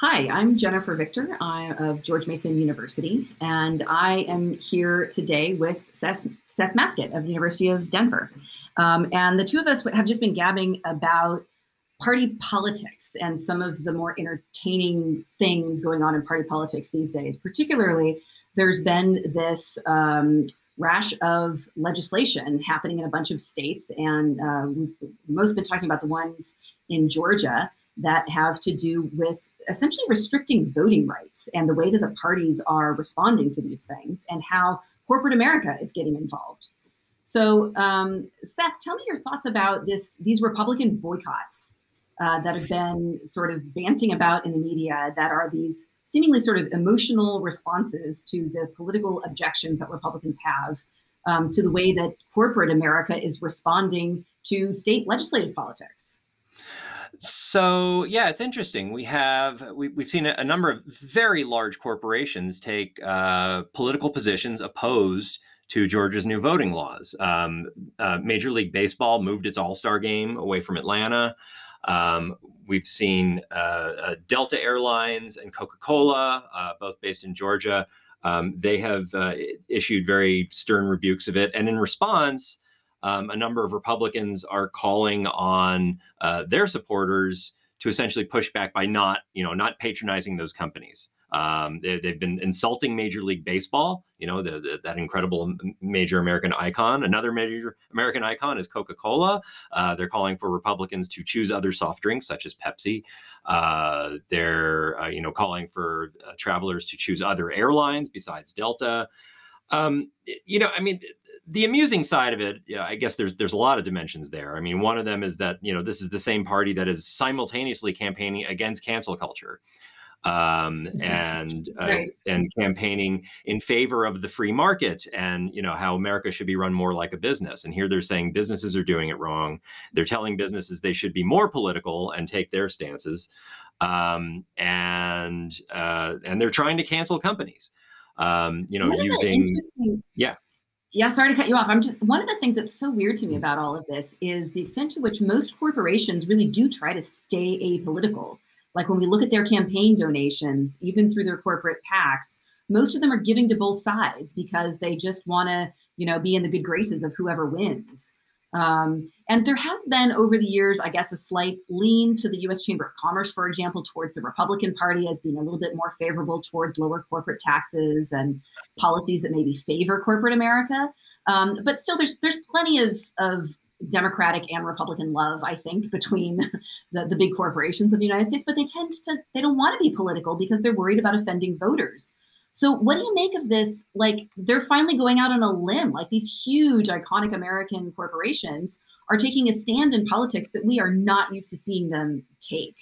Hi, I'm Jennifer Victor. I'm of George Mason University, and I am here today with Seth, Seth Masket of the University of Denver. Um, and the two of us have just been gabbing about party politics and some of the more entertaining things going on in party politics these days. Particularly, there's been this um, rash of legislation happening in a bunch of states, and uh, we've most been talking about the ones in Georgia that have to do with essentially restricting voting rights and the way that the parties are responding to these things and how corporate America is getting involved. So, um, Seth, tell me your thoughts about this these Republican boycotts uh, that have been sort of banting about in the media that are these seemingly sort of emotional responses to the political objections that Republicans have um, to the way that corporate America is responding to state legislative politics. So yeah, it's interesting. We have we, have seen a, number of very large corporations take uh, political positions opposed to Georgia's new voting laws. Um, uh, Major League Baseball moved its All Star game away from Atlanta. Um, we've seen uh, uh Delta Airlines and Coca Cola, uh, both based in Georgia. Um, they have uh, issued very stern rebukes of it, and in response um, a number of Republicans are calling on uh, their supporters to essentially push back by not, you know, not patronizing those companies. Um, they, have been insulting Major League Baseball, you know, the, the, that incredible major American icon. Another major American icon is Coca Cola. Uh, they're calling for Republicans to choose other soft drinks, such as Pepsi. Uh, they're, uh, you know, calling for uh, travelers to choose other airlines besides Delta. Um, you know, I mean, the amusing side of it, yeah, I guess there's there's a lot of dimensions there. I mean, one of them is that you know this is the same party that is simultaneously campaigning against cancel culture, um, mm-hmm. and uh, right. and campaigning in favor of the free market and you know how America should be run more like a business. And here they're saying businesses are doing it wrong. They're telling businesses they should be more political and take their stances, um, and uh, and they're trying to cancel companies um, you know, using yeah. Yeah, sorry to cut you off. I'm just one of the things that's so weird to me about all of this is the extent to which most corporations really do try to stay apolitical. Like when we look at their campaign donations, even through their corporate PACs, most of them are giving to both sides because they just want to, you know, be in the good graces of whoever wins. Um, and there has been over the years, I guess, a slight lean to the US Chamber of Commerce, for example, towards the Republican Party as being a little bit more favorable towards lower corporate taxes and policies that maybe favor corporate America. Um, but still, there's there's plenty of, of Democratic and Republican love, I think, between the, the big corporations of the United States, but they tend to, they don't want to be political because they're worried about offending voters. So, what do you make of this? Like, they're finally going out on a limb. Like, these huge, iconic American corporations are taking a stand in politics that we are not used to seeing them take.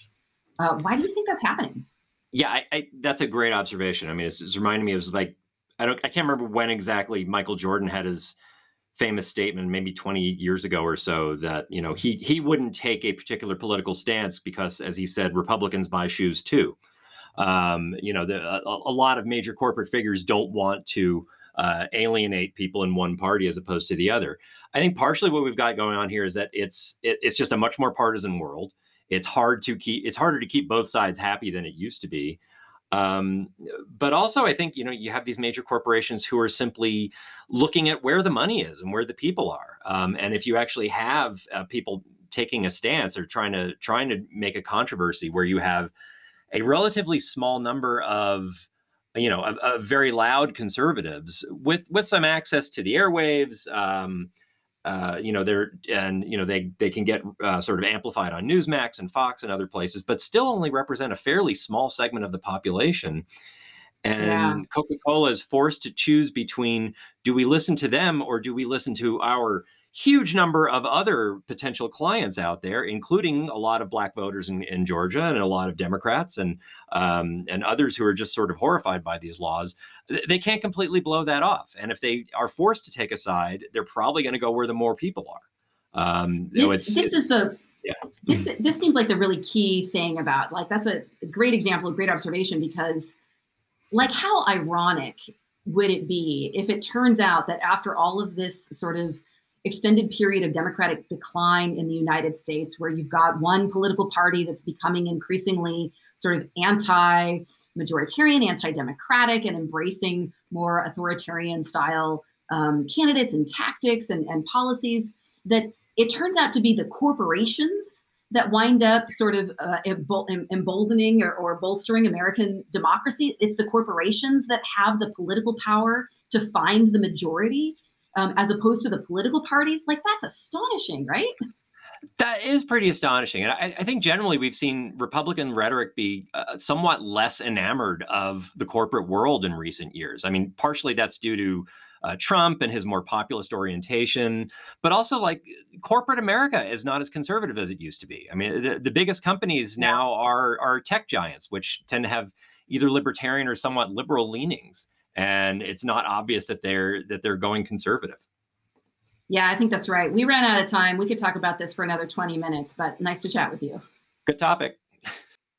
Uh, why do you think that's happening? Yeah, I, I, that's a great observation. I mean, it's, it's reminding me of like I don't I can't remember when exactly Michael Jordan had his famous statement maybe 20 years ago or so that you know he he wouldn't take a particular political stance because as he said republicans buy shoes too um, you know, the, a, a, lot of major corporate figures don't want to uh, alienate people in one party as opposed to the other. I think partially what we've got going on here is that it's it, it's just a much more partisan world. It's hard to keep it's harder to keep both sides happy than it used to be. Um, but also, I think you know you have these major corporations who are simply looking at where the money is and where the people are. Um, and if you actually have uh, people taking a stance or trying to trying to make a controversy where you have a relatively small number of you know of, of very loud conservatives with with some access to the airwaves um, uh, you know they're and you know they they can get uh, sort of amplified on newsmax and fox and other places but still only represent a fairly small segment of the population and yeah. coca-cola is forced to choose between do we listen to them or do we listen to our huge number of other potential clients out there, including a lot of black voters in, in Georgia and a lot of Democrats and um, and others who are just sort of horrified by these laws. They can't completely blow that off, and if they are forced to take a side, they're probably going to go where the more people are. Um, this, you know, this is the yeah. This this seems like the really key thing about like that's a great example, a great observation because like how ironic would it be if it turns out that after all of this sort of extended period of democratic decline in the United States, where you've got one political party that's becoming increasingly sort of anti majoritarian, anti democratic, and embracing more authoritarian style um, candidates and tactics and, and policies, that it turns out to be the corporations that wind up sort of uh, emboldening or, or, bolstering American democracy. It's the corporations that have the political power to find the majority, um, as opposed to the political parties. Like that's astonishing, right? That is pretty astonishing. And I, I, think generally we've seen Republican rhetoric be uh, somewhat less enamored of the corporate world in recent years. I mean, partially that's due to uh, Trump and his more populist orientation, but also like corporate America is not as conservative as it used to be. I mean, the, the biggest companies now are are tech giants, which tend to have either libertarian or somewhat liberal leanings, and it's not obvious that they're that they're going conservative. Yeah, I think that's right. We ran out of time. We could talk about this for another 20 minutes, but nice to chat with you. Good topic.